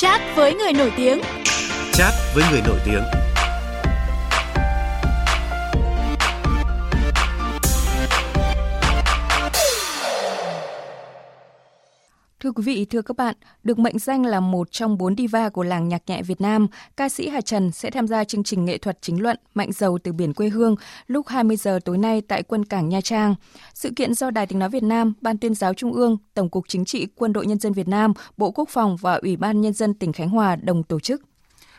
Chat với người nổi tiếng. Chat với người nổi tiếng. Thưa quý vị, thưa các bạn, được mệnh danh là một trong bốn diva của làng nhạc nhẹ Việt Nam, ca sĩ Hà Trần sẽ tham gia chương trình nghệ thuật chính luận Mạnh dầu từ biển quê hương lúc 20 giờ tối nay tại quân cảng Nha Trang. Sự kiện do Đài Tiếng Nói Việt Nam, Ban tuyên giáo Trung ương, Tổng cục Chính trị Quân đội Nhân dân Việt Nam, Bộ Quốc phòng và Ủy ban Nhân dân tỉnh Khánh Hòa đồng tổ chức.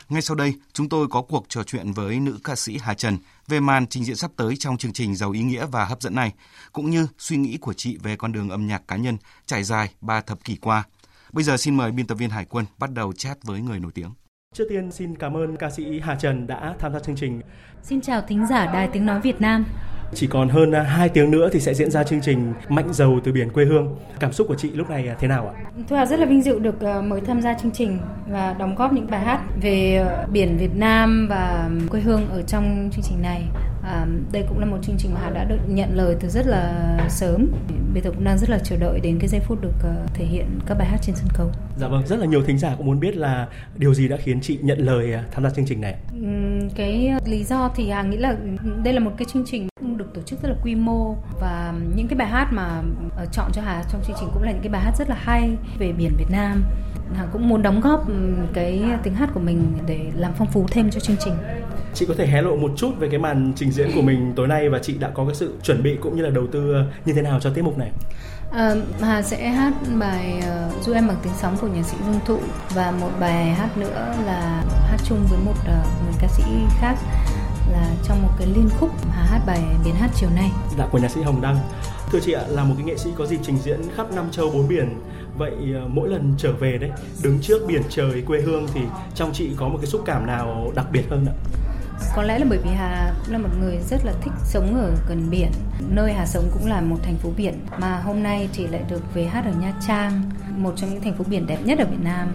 Ngay sau đây, chúng tôi có cuộc trò chuyện với nữ ca sĩ Hà Trần về màn trình diễn sắp tới trong chương trình giàu ý nghĩa và hấp dẫn này, cũng như suy nghĩ của chị về con đường âm nhạc cá nhân trải dài ba thập kỷ qua. Bây giờ xin mời biên tập viên Hải quân bắt đầu chat với người nổi tiếng. Trước tiên xin cảm ơn ca sĩ Hà Trần đã tham gia chương trình. Xin chào thính giả Đài Tiếng Nói Việt Nam. Chỉ còn hơn 2 à, tiếng nữa thì sẽ diễn ra chương trình Mạnh dầu từ biển quê hương. Cảm xúc của chị lúc này à, thế nào ạ? Thu Hà rất là vinh dự được à, mời tham gia chương trình và đóng góp những bài hát về biển Việt Nam và quê hương ở trong chương trình này. À, đây cũng là một chương trình mà Hà đã được nhận lời từ rất là sớm. Bây giờ cũng đang rất là chờ đợi đến cái giây phút được thể hiện các bài hát trên sân khấu. Dạ vâng, rất là nhiều thính giả cũng muốn biết là điều gì đã khiến chị nhận lời tham gia chương trình này. Cái lý do thì Hà nghĩ là đây là một cái chương trình tổ chức rất là quy mô và những cái bài hát mà ờ, chọn cho Hà trong chương trình cũng là những cái bài hát rất là hay về biển Việt Nam. Hà cũng muốn đóng góp cái tiếng hát của mình để làm phong phú thêm cho chương trình. Chị có thể hé lộ một chút về cái màn trình diễn của mình tối nay và chị đã có cái sự chuẩn bị cũng như là đầu tư như thế nào cho tiết mục này? À, Hà sẽ hát bài uh, Du em bằng tiếng sóng của nhạc sĩ Dương Thụ và một bài hát nữa là hát chung với một uh, người ca sĩ khác là trong một cái liên khúc hà hát bài biến hát chiều nay. Dạ của nhạc sĩ Hồng Đăng. Thưa chị ạ là một cái nghệ sĩ có dịp trình diễn khắp năm châu bốn biển. Vậy ờ, mỗi lần trở về đấy đứng trước biển trời quê hương thì trong chị có một cái xúc cảm nào đặc biệt hơn ạ? Có lẽ là bởi vì Hà là một người rất là thích sống ở gần biển. Nơi Hà sống cũng là một thành phố biển mà hôm nay thì lại được về hát ở Nha Trang một trong những thành phố biển đẹp nhất ở Việt Nam.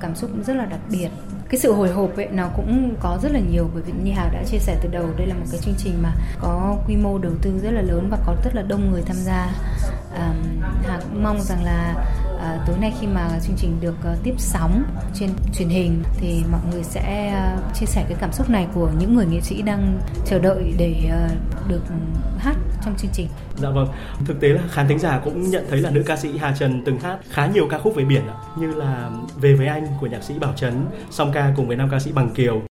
Cảm xúc cũng rất là đặc biệt cái sự hồi hộp ấy nó cũng có rất là nhiều bởi vì như Hà đã chia sẻ từ đầu đây là một cái chương trình mà có quy mô đầu tư rất là lớn và có rất là đông người tham gia. À, Hà cũng mong rằng là à, tối nay khi mà chương trình được uh, tiếp sóng trên truyền hình thì mọi người sẽ uh, chia sẻ cái cảm xúc này của những người nghệ sĩ đang chờ đợi để uh, được hát trong chương trình. Dạ vâng, thực tế là khán thính giả cũng nhận thấy là nữ ca sĩ Hà Trần từng hát khá nhiều ca khúc về biển như là Về với anh của nhạc sĩ Bảo Trấn, song ca cùng với nam ca sĩ Bằng Kiều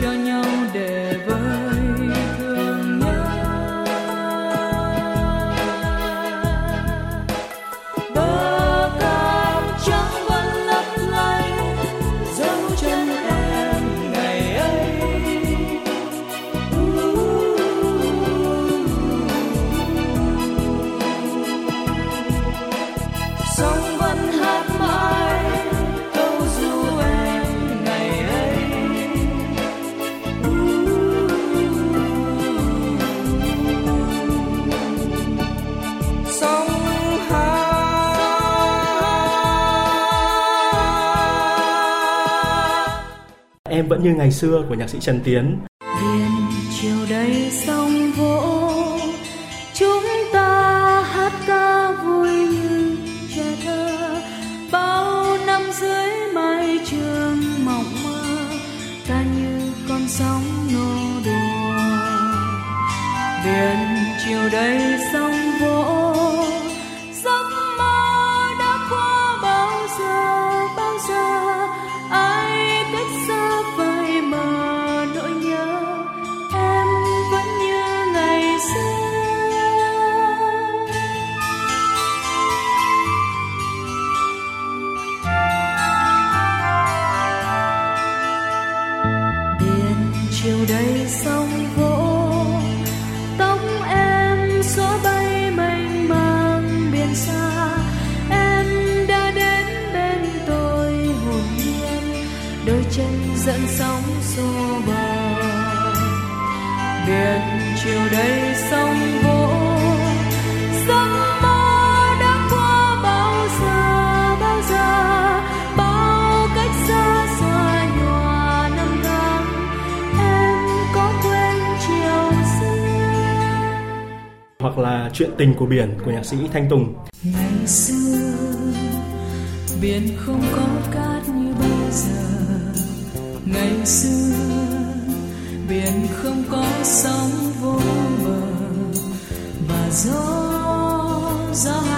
sống vẫn như ngày xưa của nhạc sĩ Trần Tiến. Hoặc là Chuyện tình của biển của nhạc sĩ Thanh Tùng. Ngày xưa, biển không có cát như bây giờ Ngày xưa, biển không có sóng vô bờ và gió gió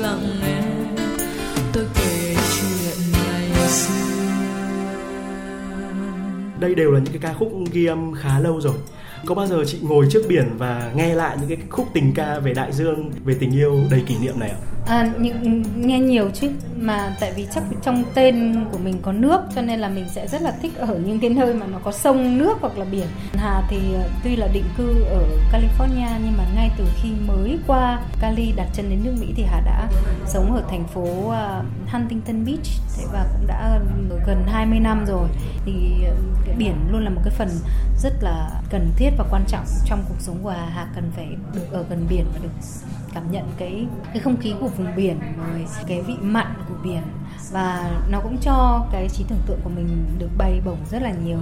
lặng nghe. Tôi kể chuyện ngày xưa. Đây đều là những cái ca khúc ghi âm khá lâu rồi. Có bao giờ chị ngồi trước biển và nghe lại những cái khúc tình ca về đại dương, về tình yêu đầy kỷ niệm này không? À, những, nghe nhiều chứ mà tại vì chắc trong tên của mình có nước cho nên là mình sẽ rất là thích ở những cái nơi mà nó có sông nước hoặc là biển. Hà thì ờ, tuy là định cư ở California nhưng mà ngay từ khi mới qua Cali đặt chân đến nước Mỹ thì Hà đã sống ở thành phố ờ, Huntington Beach. Thế và cũng đã gần 20 năm rồi. Thì ờ, cái biển luôn là một cái phần rất là cần thiết và quan trọng trong cuộc sống của Hà. Hà cần phải được ở gần biển và được cảm nhận cái cái không khí của vùng biển rồi cái vị mặn của biển. Và nó cũng cho cái trí tưởng tượng của mình được bay bổng rất là nhiều.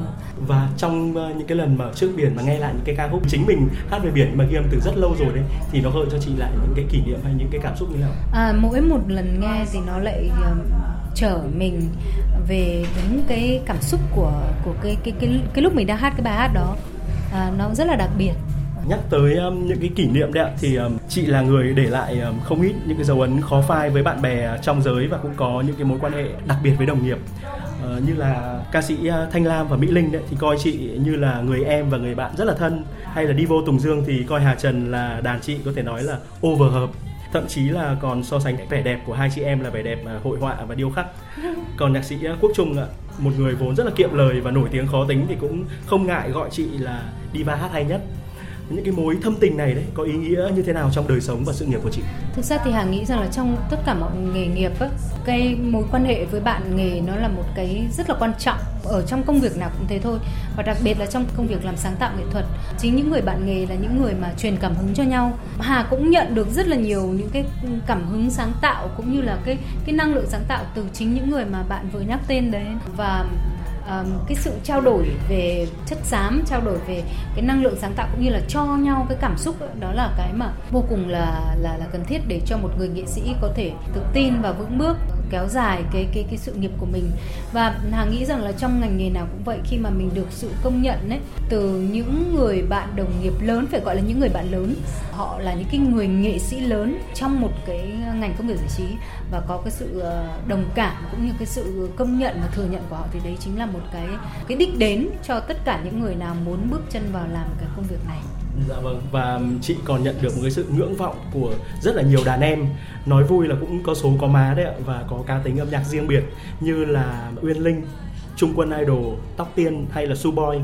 Và trong ờ, những cái lần mà trước biển mà nghe lại những cái ca khúc chính mình hát về biển mà ghi âm từ rất lâu rồi đấy thì nó gợi cho chị lại những cái kỷ niệm hay những cái cảm xúc như nào? à, mỗi một lần nghe thì nó lại um, chở mình về đúng cái cảm xúc của của cái cái cái cái lúc mình đang hát cái bài hát đó. À, nó rất là đặc biệt Nhắc tới um, những cái kỷ niệm đấy ạ thì um, chị là người để lại um, không ít những cái dấu ấn khó phai với bạn bè trong giới và cũng có những cái mối quan hệ đặc biệt với đồng nghiệp. Ờ, như là ca sĩ uh, Thanh Lam và Mỹ Linh đấy thì coi chị như là người em và người bạn rất là thân. Hay là đi vô Tùng Dương thì coi Hà Trần là đàn chị có thể nói là over hợp. Thậm chí là còn so sánh vẻ đẹp của hai chị em là vẻ đẹp à, hội họa và điêu khắc. Còn nhạc sĩ à, Quốc Trung ạ một người vốn rất là kiệm lời và nổi tiếng khó tính thì cũng không ngại gọi chị là diva hát hay nhất những cái mối thâm tình này đấy có ý nghĩa như thế nào trong đời sống và sự nghiệp của chị? Thực ra thì Hà nghĩ rằng là trong tất cả mọi nghề nghiệp á, cái mối quan hệ với bạn nghề nó là một cái rất là quan trọng. Ở trong công việc nào cũng thế thôi và đặc biệt là trong công việc làm sáng tạo nghệ thuật. Chính những người bạn nghề là những người mà truyền cảm hứng cho nhau. Hà cũng nhận được rất là nhiều những cái cảm hứng sáng tạo cũng như là cái cái năng lượng sáng tạo từ chính những người mà bạn vừa nhắc tên đấy. Và um, cái sự trao đổi về chất xám trao đổi về cái năng lượng sáng tạo cũng như là cho nhau cái cảm xúc đó là cái mà vô cùng là là là cần thiết để cho một người nghệ sĩ có thể tự tin và vững bước kéo dài cái cái cái sự nghiệp của mình. Và Hà nghĩ rằng là trong ngành nghề nào cũng vậy, khi mà mình được sự công nhận đấy từ những người bạn đồng nghiệp lớn, phải gọi là những người bạn lớn, họ là những cái người nghệ sĩ lớn trong một cái ngành công nghiệp giải trí và có cái sự ờ, đồng cảm cũng như cái sự công nhận và thừa nhận của họ, thì đấy chính là một cái cái đích đến cho tất cả những người nào muốn bước chân vào làm cái công việc này. Dạ vâng và chị còn nhận được một cái sự ngưỡng vọng của rất là nhiều đàn em nói vui là cũng có số có má đấy ạ và có cá tính âm nhạc riêng biệt như là Uyên Linh Trung Quân Idol, Tóc Tiên hay là Su Boy.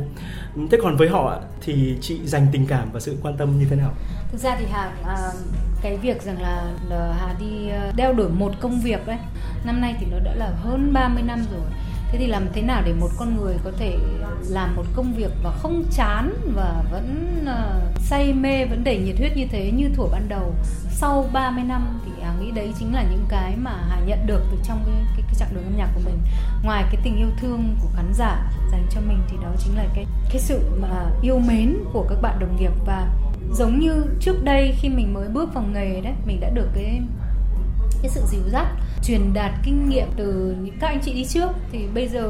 Thế còn với họ thì chị dành tình cảm và sự quan tâm như thế nào? thực ra thì Hà à, cái việc rằng là, là Hà đi à, đeo đuổi một công việc đấy năm nay thì nó đã là hơn 30 năm rồi thế thì làm thế nào để một con người có thể làm một công việc và không chán và vẫn uh, say mê vẫn đầy nhiệt huyết như thế như thuở ban đầu? Sau 30 năm thì Hà nghĩ đấy chính là những cái mà Hà nhận được từ trong cái, cái, cái chặng đường âm nhạc của mình. Ngoài cái tình yêu thương của khán giả dành cho mình thì đó chính là cái cái sự mà yêu mến của các bạn đồng nghiệp. Và giống như trước đây khi mình mới bước vào nghề đấy mình đã được cái cái sự dìu dắt, truyền đạt kinh nghiệm từ những các anh chị đi trước. Thì bây giờ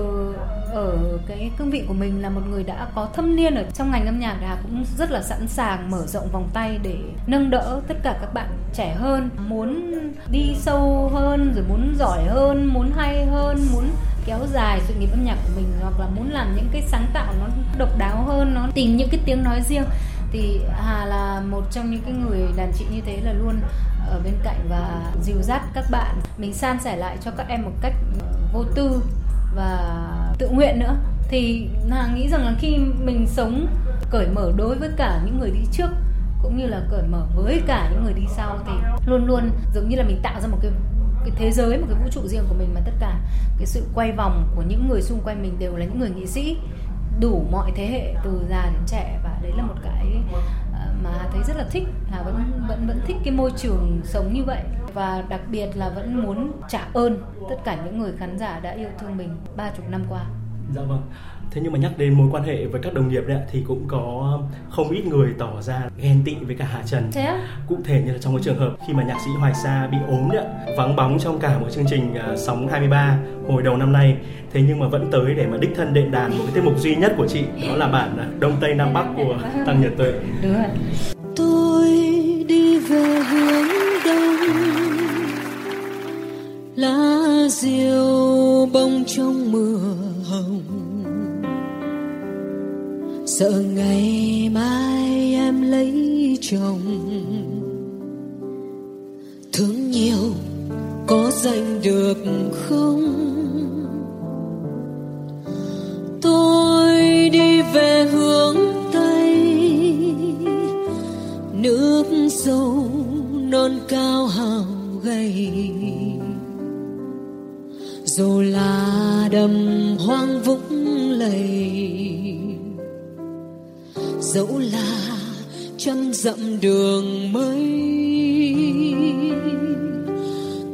ở cái cương vị của mình là một người đã có thâm niên ở trong ngành âm nhạc là Hà cũng rất là sẵn sàng mở rộng vòng tay để nâng đỡ tất cả các bạn trẻ hơn. Muốn đi sâu hơn, rồi muốn giỏi hơn, muốn hay hơn, muốn kéo dài sự nghiệp âm nhạc của mình, hoặc là muốn làm những cái sáng tạo nó độc đáo hơn, nó tìm những cái tiếng nói riêng thì Hà là một trong những cái người đàn chị như thế là luôn ở bên cạnh và dìu dắt các bạn. Mình san sẻ lại cho các em một cách ờ, vô tư và tự nguyện nữa. Thì hà nghĩ rằng là khi mình sống cởi mở đối với cả những người đi trước, cũng như là cởi mở với cả những người đi sau thì luôn luôn giống như là mình tạo ra một cái cái thế giới, một cái vũ trụ riêng của mình mà tất cả cái sự quay vòng của những người xung quanh mình đều là những người nghệ sĩ đủ mọi thế hệ, từ già đến trẻ, và đấy là một cái ờ, mà Hà thấy rất là thích Hà vẫn vẫn vẫn thích cái môi trường sống như vậy và đặc biệt là vẫn muốn trả ơn tất cả những người khán giả đã yêu thương mình ba chục năm qua. Dạ vâng. Thế nhưng mà nhắc đến mối quan hệ với các đồng nghiệp đấy thì cũng có không ít người tỏ ra ghen tị với cả Hà Trần. Thế á? Cụ thể như là trong cái trường hợp khi mà nhạc sĩ Hoài Sa bị ốm đấy, vắng bóng trong cả một chương trình uh, sóng 23 hồi đầu năm nay. Thế nhưng mà vẫn tới để mà đích thân đệm đàn một cái tiết mục duy nhất của chị, đó là bản à, Đông Tây Nam Bắc của Tăng Nhật Tuệ. Đúng rồi. Tôi đi về hướng đông lá diều bông trong mưa hồng. Sợ ngày mai em lấy chồng. Thương nhiều, có giành được không? Tôi đi về hướng tây. Nước sâu non cao hào gầy. Đầm hoang vũng lầy. Dẫu là trăm dặm đường mây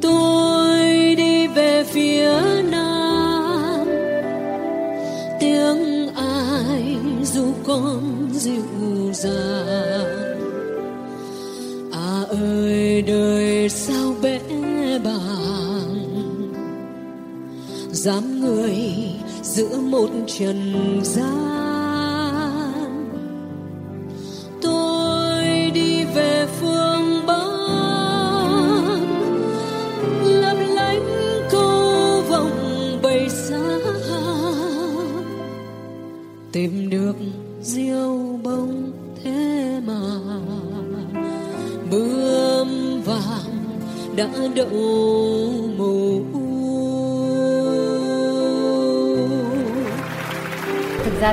tôi đi về phía nam. Tiếng ai dù con dịu dàng người giữa một trần gian.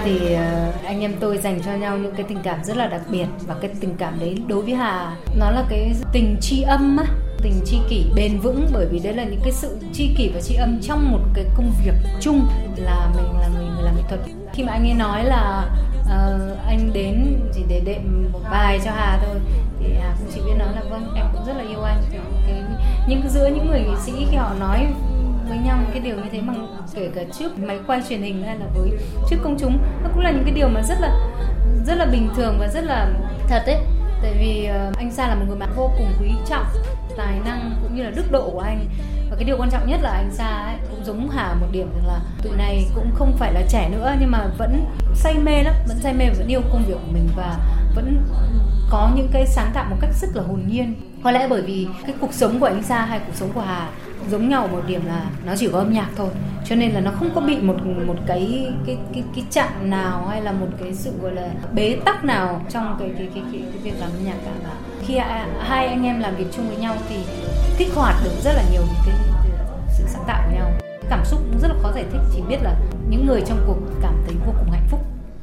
Thì ờ, anh em tôi dành cho nhau những cái tình cảm rất là đặc biệt và cái tình cảm đấy đối với Hà nó là cái tình tri âm á tình tri kỷ bền vững bởi vì đấy là những cái sự tri kỷ và tri âm trong một cái công việc chung là mình là người người làm nghệ thuật. Khi mà anh ấy nói là uh, anh đến chỉ để đệm một bài cho Hà thôi thì Hà cũng chỉ biết nói là vâng em cũng rất là yêu anh. Thì cái, nhưng giữa những người nghệ sĩ khi họ nói với nhau những cái điều như thế bằng kể cả trước máy quay truyền hình hay là với trước công chúng. Nó cũng là những cái điều mà rất là rất là bình thường và rất là thật đấy tại vì uh, anh Sa là một người bạn vô cùng quý trọng tài năng cũng như là đức độ của anh. Và cái điều quan trọng nhất là anh Sa ấy, cũng giống Hà một điểm rằng là tụi này cũng không phải là trẻ nữa nhưng mà vẫn say mê lắm vẫn say mê và vẫn yêu công việc của mình và vẫn có những cái sáng tạo một cách rất là hồn nhiên có lẽ bởi vì cái cuộc sống của anh Sa hay cuộc sống của Hà giống nhau một điểm là nó chỉ có âm nhạc thôi. Cho nên là nó không có bị một một cái cái cái cái chặn nào hay là một cái sự gọi là bế tắc nào trong cái cái cái cái, cái việc làm âm nhạc cả. Mà khi hai anh em làm việc chung với nhau thì kích hoạt được rất là nhiều những cái, cái sự sáng tạo của nhau. Cảm xúc cũng rất là khó giải thích chỉ biết là những người trong cuộc cảm thấy vô cùng hạnh phúc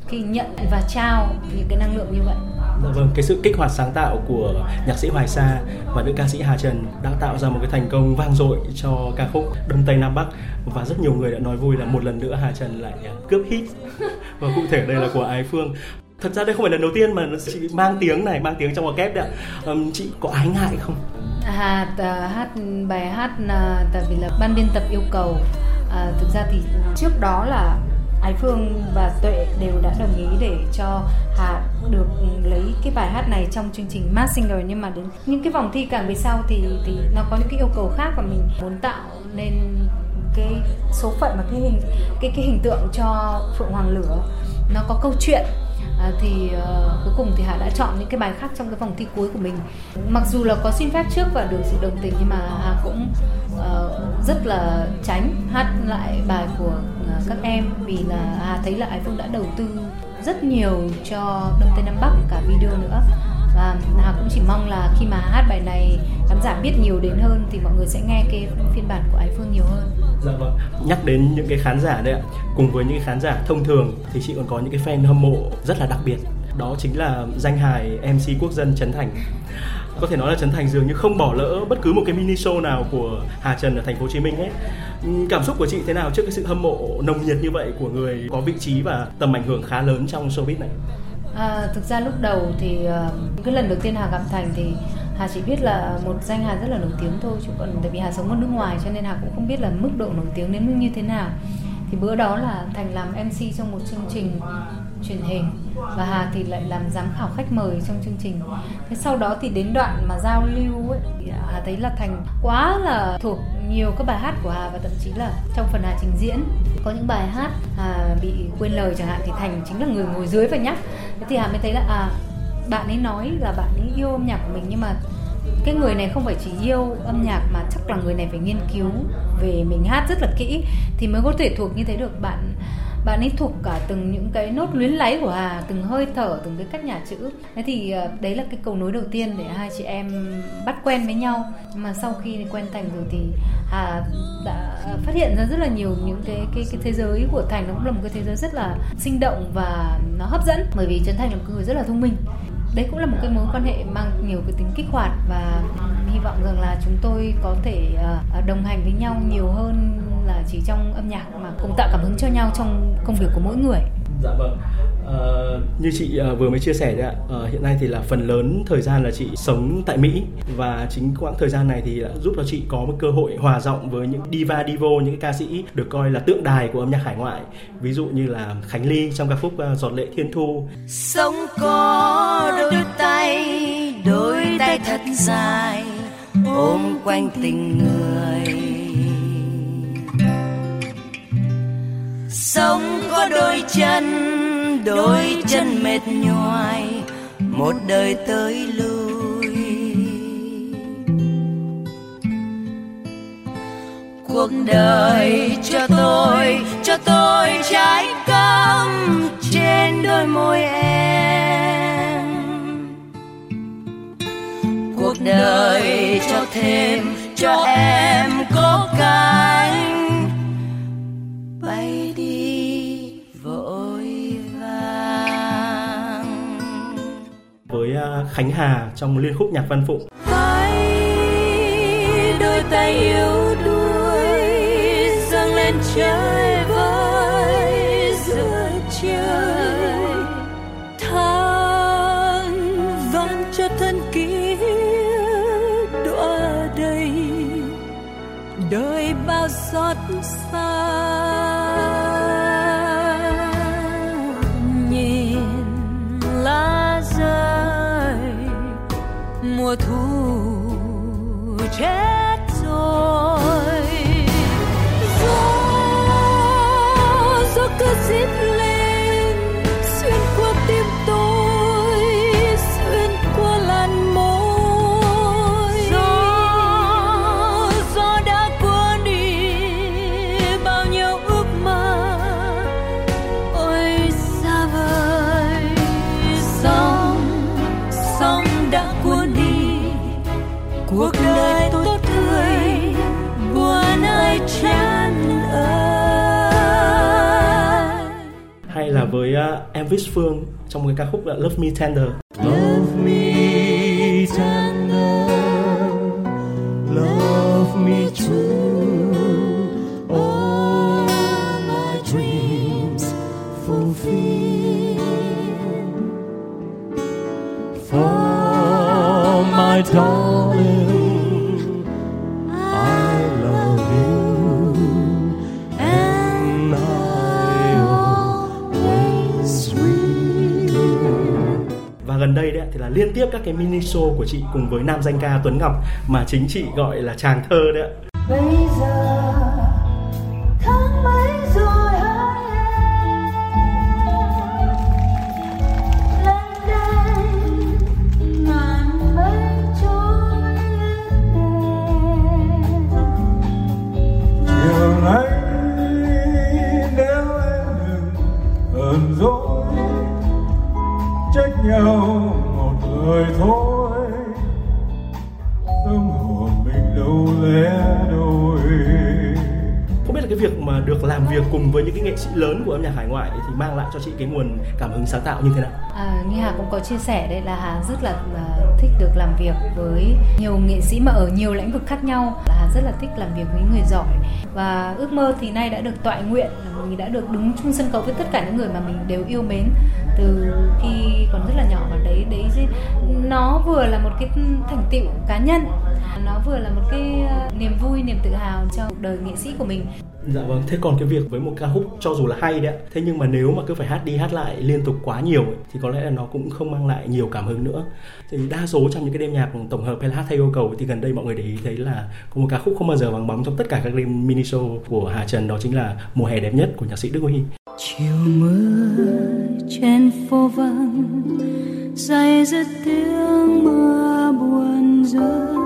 khi nhận và trao những cái năng lượng như vậy. Dạ vâng, cái sự kích hoạt sáng tạo của nhạc sĩ Hoài Sa và nữ ca sĩ Hà Trần đã tạo ra một cái thành công vang dội cho ca khúc Đông Tây Nam Bắc. Và rất nhiều người đã nói vui là một lần nữa Hà Trần lại à, cướp hit. Và cụ thể đây là của Ái Phương. Thật ra đây không phải lần đầu tiên mà chị mang tiếng này mang tiếng trong hòa kép đấy ạ. Um, chị có ái ngại không? À hát bài hát là tại vì là ban biên tập yêu cầu à, thực ra thì trước đó là Ái Phương và Tuệ đều đã đồng ý để cho Hà được lấy cái bài hát này trong chương trình Mask Singer. Nhưng mà đến những cái vòng thi càng về sau thì thì nó có những cái yêu cầu khác và mình muốn tạo nên cái số phận và cái hình, cái cái hình tượng cho Phượng Hoàng Lửa. Nó có câu chuyện à, thì uh, cuối cùng thì Hà đã chọn những cái bài khác trong cái vòng thi cuối của mình mặc dù là có xin phép trước và được sự đồng tình nhưng mà Hà cũng uh, rất là tránh hát lại bài của uh, các em vì là Hà thấy là Ái Phương đã đầu tư rất nhiều cho Đông Tây Nam Bắc cả video nữa và Hà cũng chỉ mong là khi mà hát bài này khán giả biết nhiều đến hơn thì mọi người sẽ nghe cái phiên bản của Ái Phương nhiều hơn. Dạ vâng. Nhắc đến những cái khán giả đấy ạ, cùng với những cái khán giả thông thường thì chị còn có những cái fan hâm mộ rất là đặc biệt. Đó chính là danh hài MC quốc dân Trấn Thành. Có thể nói là Trấn Thành dường như không bỏ lỡ bất cứ một cái mini show nào của Hà Trần ở thành phố Hồ Chí Minh hết. Ừ, cảm xúc của chị thế nào trước cái sự hâm mộ nồng nhiệt như vậy của người có vị trí và tầm ảnh hưởng khá lớn trong showbiz này? À, thực ra lúc đầu thì ờ, cái lần đầu tiên Hà gặp Thành thì Hà chỉ biết là một danh Hà rất là nổi tiếng thôi chứ còn tại vì Hà sống ở nước ngoài cho nên Hà cũng không biết là mức độ nổi tiếng đến như thế nào thì bữa đó là Thành làm MC trong một chương trình truyền hình và Hà thì lại làm giám khảo khách mời trong chương trình. Thế sau đó thì đến đoạn mà giao lưu ấy, Hà thấy là Thành quá là thuộc nhiều các bài hát của Hà và thậm chí là trong phần Hà trình diễn có những bài hát Hà bị quên lời chẳng hạn thì Thành chính là người ngồi dưới và nhắc. Thế thì Hà mới thấy là à bạn ấy nói là bạn ấy yêu âm nhạc của mình, nhưng mà cái người này không phải chỉ yêu âm nhạc mà chắc là người này phải nghiên cứu về mình hát rất là kỹ, thì mới có thể thuộc như thế được. Bạn bạn ấy thuộc cả từng những cái nốt luyến láy của Hà, từng hơi thở, từng cái cách nhà chữ. Thế thì ờ, đấy là cái cầu nối đầu tiên để hai chị em bắt quen với nhau. Mà sau khi quen Thành rồi thì Hà đã phát hiện ra rất là nhiều những cái cái cái thế giới của Thành, nó cũng là một cái thế giới rất là sinh động và nó hấp dẫn. Bởi vì Trấn Thành là một người rất là thông minh đấy cũng là một cái mối quan hệ mang nhiều cái tính kích hoạt và hy vọng rằng là chúng tôi có thể à, à, đồng hành với nhau nhiều hơn là chỉ trong âm nhạc mà cùng tạo cảm hứng cho nhau trong công việc của mỗi người dạ vâng. À, như chị ờ, vừa mới chia sẻ đấy ạ à, hiện nay thì là phần lớn thời gian là chị sống tại Mỹ và chính quãng thời gian này thì đã giúp cho chị có một cơ hội hòa giọng với những diva divo những ca sĩ được coi là tượng đài của âm nhạc hải ngoại. Ví dụ như là Khánh Ly trong ca khúc Giọt lệ thiên thu. Sống có đôi tay đôi tay thật dài ôm quanh tình người. Sống có đôi chân đôi chân mệt nhoài, một đời tới lui cuộc đời cho tôi cho tôi trái cam trên đôi môi em cuộc đời cho thêm, cho em có cái. Khánh Hà trong liên khúc nhạc Văn Phụng. Tay đôi tay yếu đuối dâng lên trời với giữa trời. Than van cho thân kia đọa đầy. Đời bao giọt xa trong cái ca khúc là Love Me Tender. Gần đây đấy thì là liên tiếp các cái mini show của chị cùng với nam danh ca Tuấn Ngọc mà chính chị gọi là chàng thơ đấy ạ. bây giờ được làm việc cùng với những cái nghệ sĩ lớn của âm nhạc hải ngoại thì mang lại cho chị cái nguồn cảm hứng sáng tạo như thế nào? À, như Hà cũng có chia sẻ đây là Hà rất là, à, thích được làm việc với nhiều nghệ sĩ mà ở nhiều lĩnh vực khác nhau. Hà rất là thích làm việc với người giỏi và ước mơ thì nay đã được tọa nguyện mình đã được đứng chung sân khấu với tất cả những người mà mình đều yêu mến từ khi còn rất là nhỏ và đấy đấy nó vừa là một cái thành tựu cá nhân nó vừa là một cái à, niềm vui niềm tự hào cho cuộc đời nghệ sĩ của mình Dạ vâng, thế còn cái việc với một ca khúc cho dù là hay đấy thế nhưng mà nếu mà cứ phải hát đi hát lại liên tục quá nhiều ấy, thì có lẽ là nó cũng không mang lại nhiều cảm hứng nữa. Thì đa số trong những cái đêm nhạc tổng hợp hay là hát theo yêu cầu thì gần đây mọi người để ý thấy là có một ca khúc không bao giờ vắng bóng trong tất cả các đêm mini show của Hà Trần đó chính là Mùa hè đẹp nhất của nhạc sĩ Đức Huy. chiều mưa trên phố vắng dày dứt tiếng mưa buồn rơi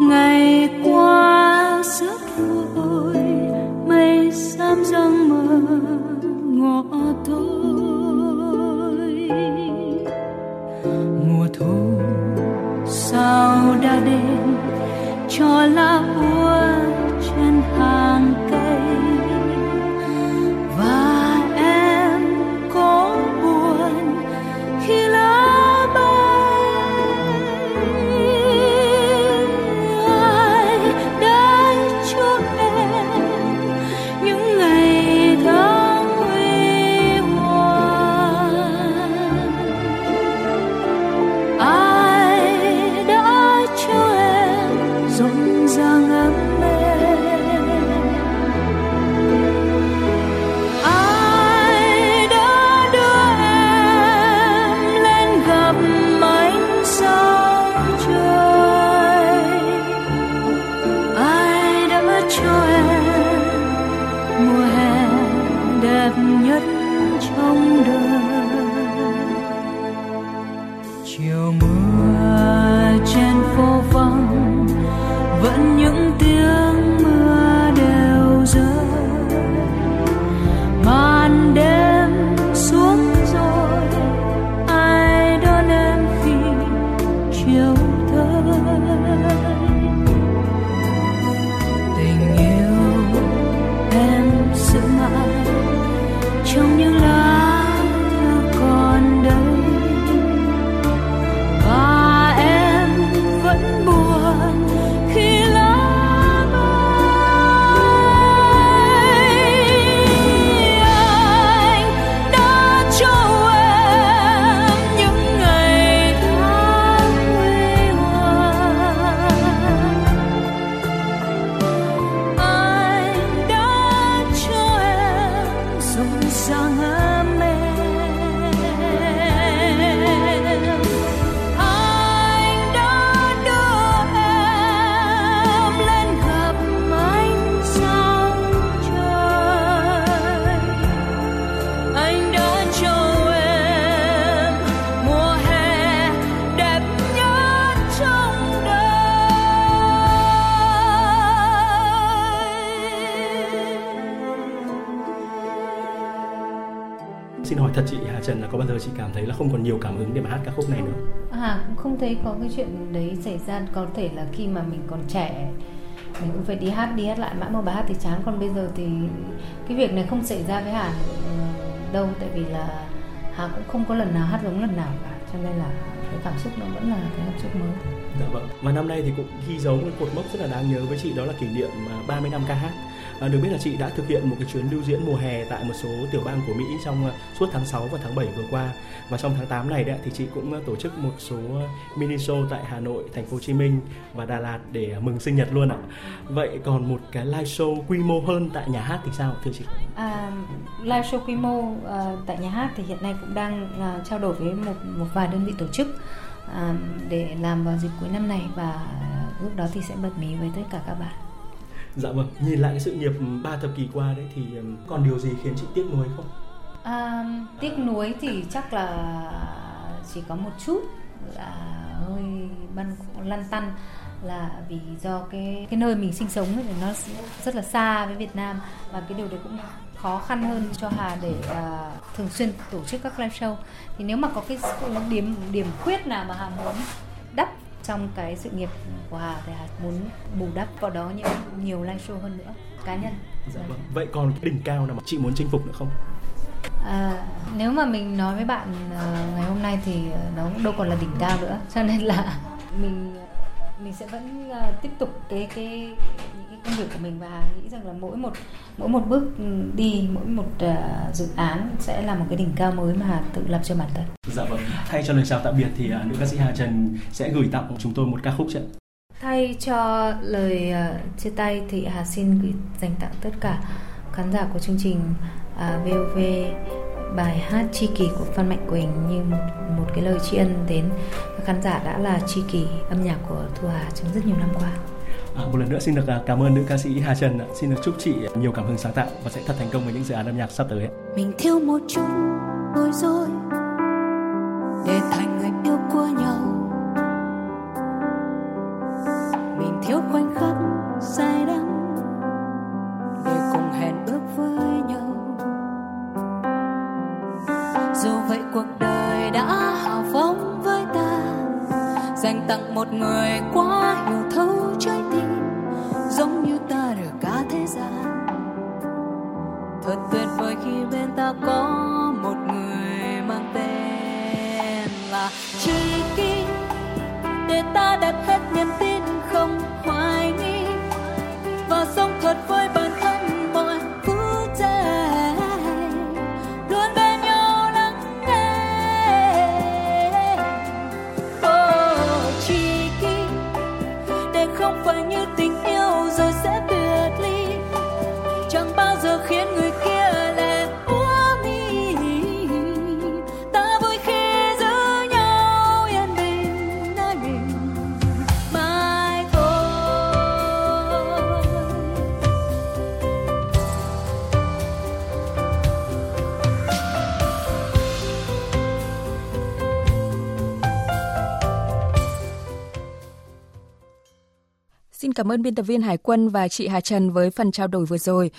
ngày qua 心中问 nhiều cảm hứng để mà hát ca khúc này nữa? À cũng không thấy có cái chuyện đấy xảy ra có thể là khi mà mình còn trẻ mình cũng phải đi hát đi hát lại mãi một bài hát thì chán còn bây giờ thì cái việc này không xảy ra với Hàn Ờ, đâu tại vì là Hà cũng không có lần nào hát giống lần nào cả cho nên là cái cảm xúc nó vẫn là cái cảm xúc mới Dạ vâng. Và năm nay thì cũng ghi dấu một cột mốc rất là đáng nhớ với chị đó là kỷ niệm 30 năm ca hát. À, được biết là chị đã thực hiện một cái chuyến lưu diễn mùa hè tại một số tiểu bang của Mỹ trong ờ, suốt tháng 6 và tháng 7 vừa qua. Và trong tháng 8 này đấy thì chị cũng ờ, tổ chức một số ờ, mini show tại Hà Nội, Thành phố Hồ Chí Minh và Đà Lạt để mừng sinh nhật luôn ạ. Vậy còn một cái live show quy mô hơn tại nhà hát thì sao thưa chị? À, live show quy mô uh, tại nhà hát thì hiện nay cũng đang uh, trao đổi với một một vài đơn vị tổ chức uh, để làm vào dịp cuối năm này và lúc đó thì sẽ bật mí với tất cả các bạn. Dạ vâng, nhìn lại cái sự nghiệp ba thập kỷ qua đấy thì còn điều gì khiến chị tiếc nuối không? À, tiếc nuối thì chắc là chỉ có một chút là hơi băn lăn tăn là vì do cái cái nơi mình sinh sống thì nó rất là xa với Việt Nam và cái điều đấy cũng khó khăn hơn cho Hà để uh, thường xuyên tổ chức các live show thì nếu mà có cái điểm điểm khuyết nào mà Hà muốn trong cái sự nghiệp của Hà thì Hà muốn bù đắp vào đó nhiều nhiều live show hơn nữa cá nhân. Dạ vâng. Vậy còn cái đỉnh cao nào mà chị muốn chinh phục nữa không? À, nếu mà mình nói với bạn uh, ngày hôm nay thì nó đâu còn là đỉnh cao nữa cho nên là mình mình sẽ vẫn uh, tiếp tục cái cái những cái công việc của mình và nghĩ rằng là mỗi một mỗi một bước đi mỗi một uh, dự án sẽ là một cái đỉnh cao mới mà tự lập cho bản thân. Dạ vâng. Thay cho lời chào tạm biệt thì uh, nữ ca sĩ Hà Trần sẽ gửi tặng chúng tôi một ca khúc chứ. Thay cho lời uh, chia tay thì Hà xin gửi dành tặng tất cả khán giả của chương trình uh, VOV bài hát tri kỷ của Phan Mạnh Quỳnh như một, một cái lời tri ân đến các khán giả đã là tri kỷ âm nhạc của Thu Hà trong rất nhiều năm qua. À, một lần nữa xin được à, cảm ơn nữ ca sĩ Hà Trần. Xin được chúc chị nhiều cảm hứng sáng tạo và sẽ thật thành công với những dự án âm nhạc sắp tới. Mình thiếu một chút bối rối để thành người yêu của nhau. Mình thiếu khoảnh cảm ơn biên tập viên Hải Quân và chị Hà Trần với phần trao đổi vừa rồi.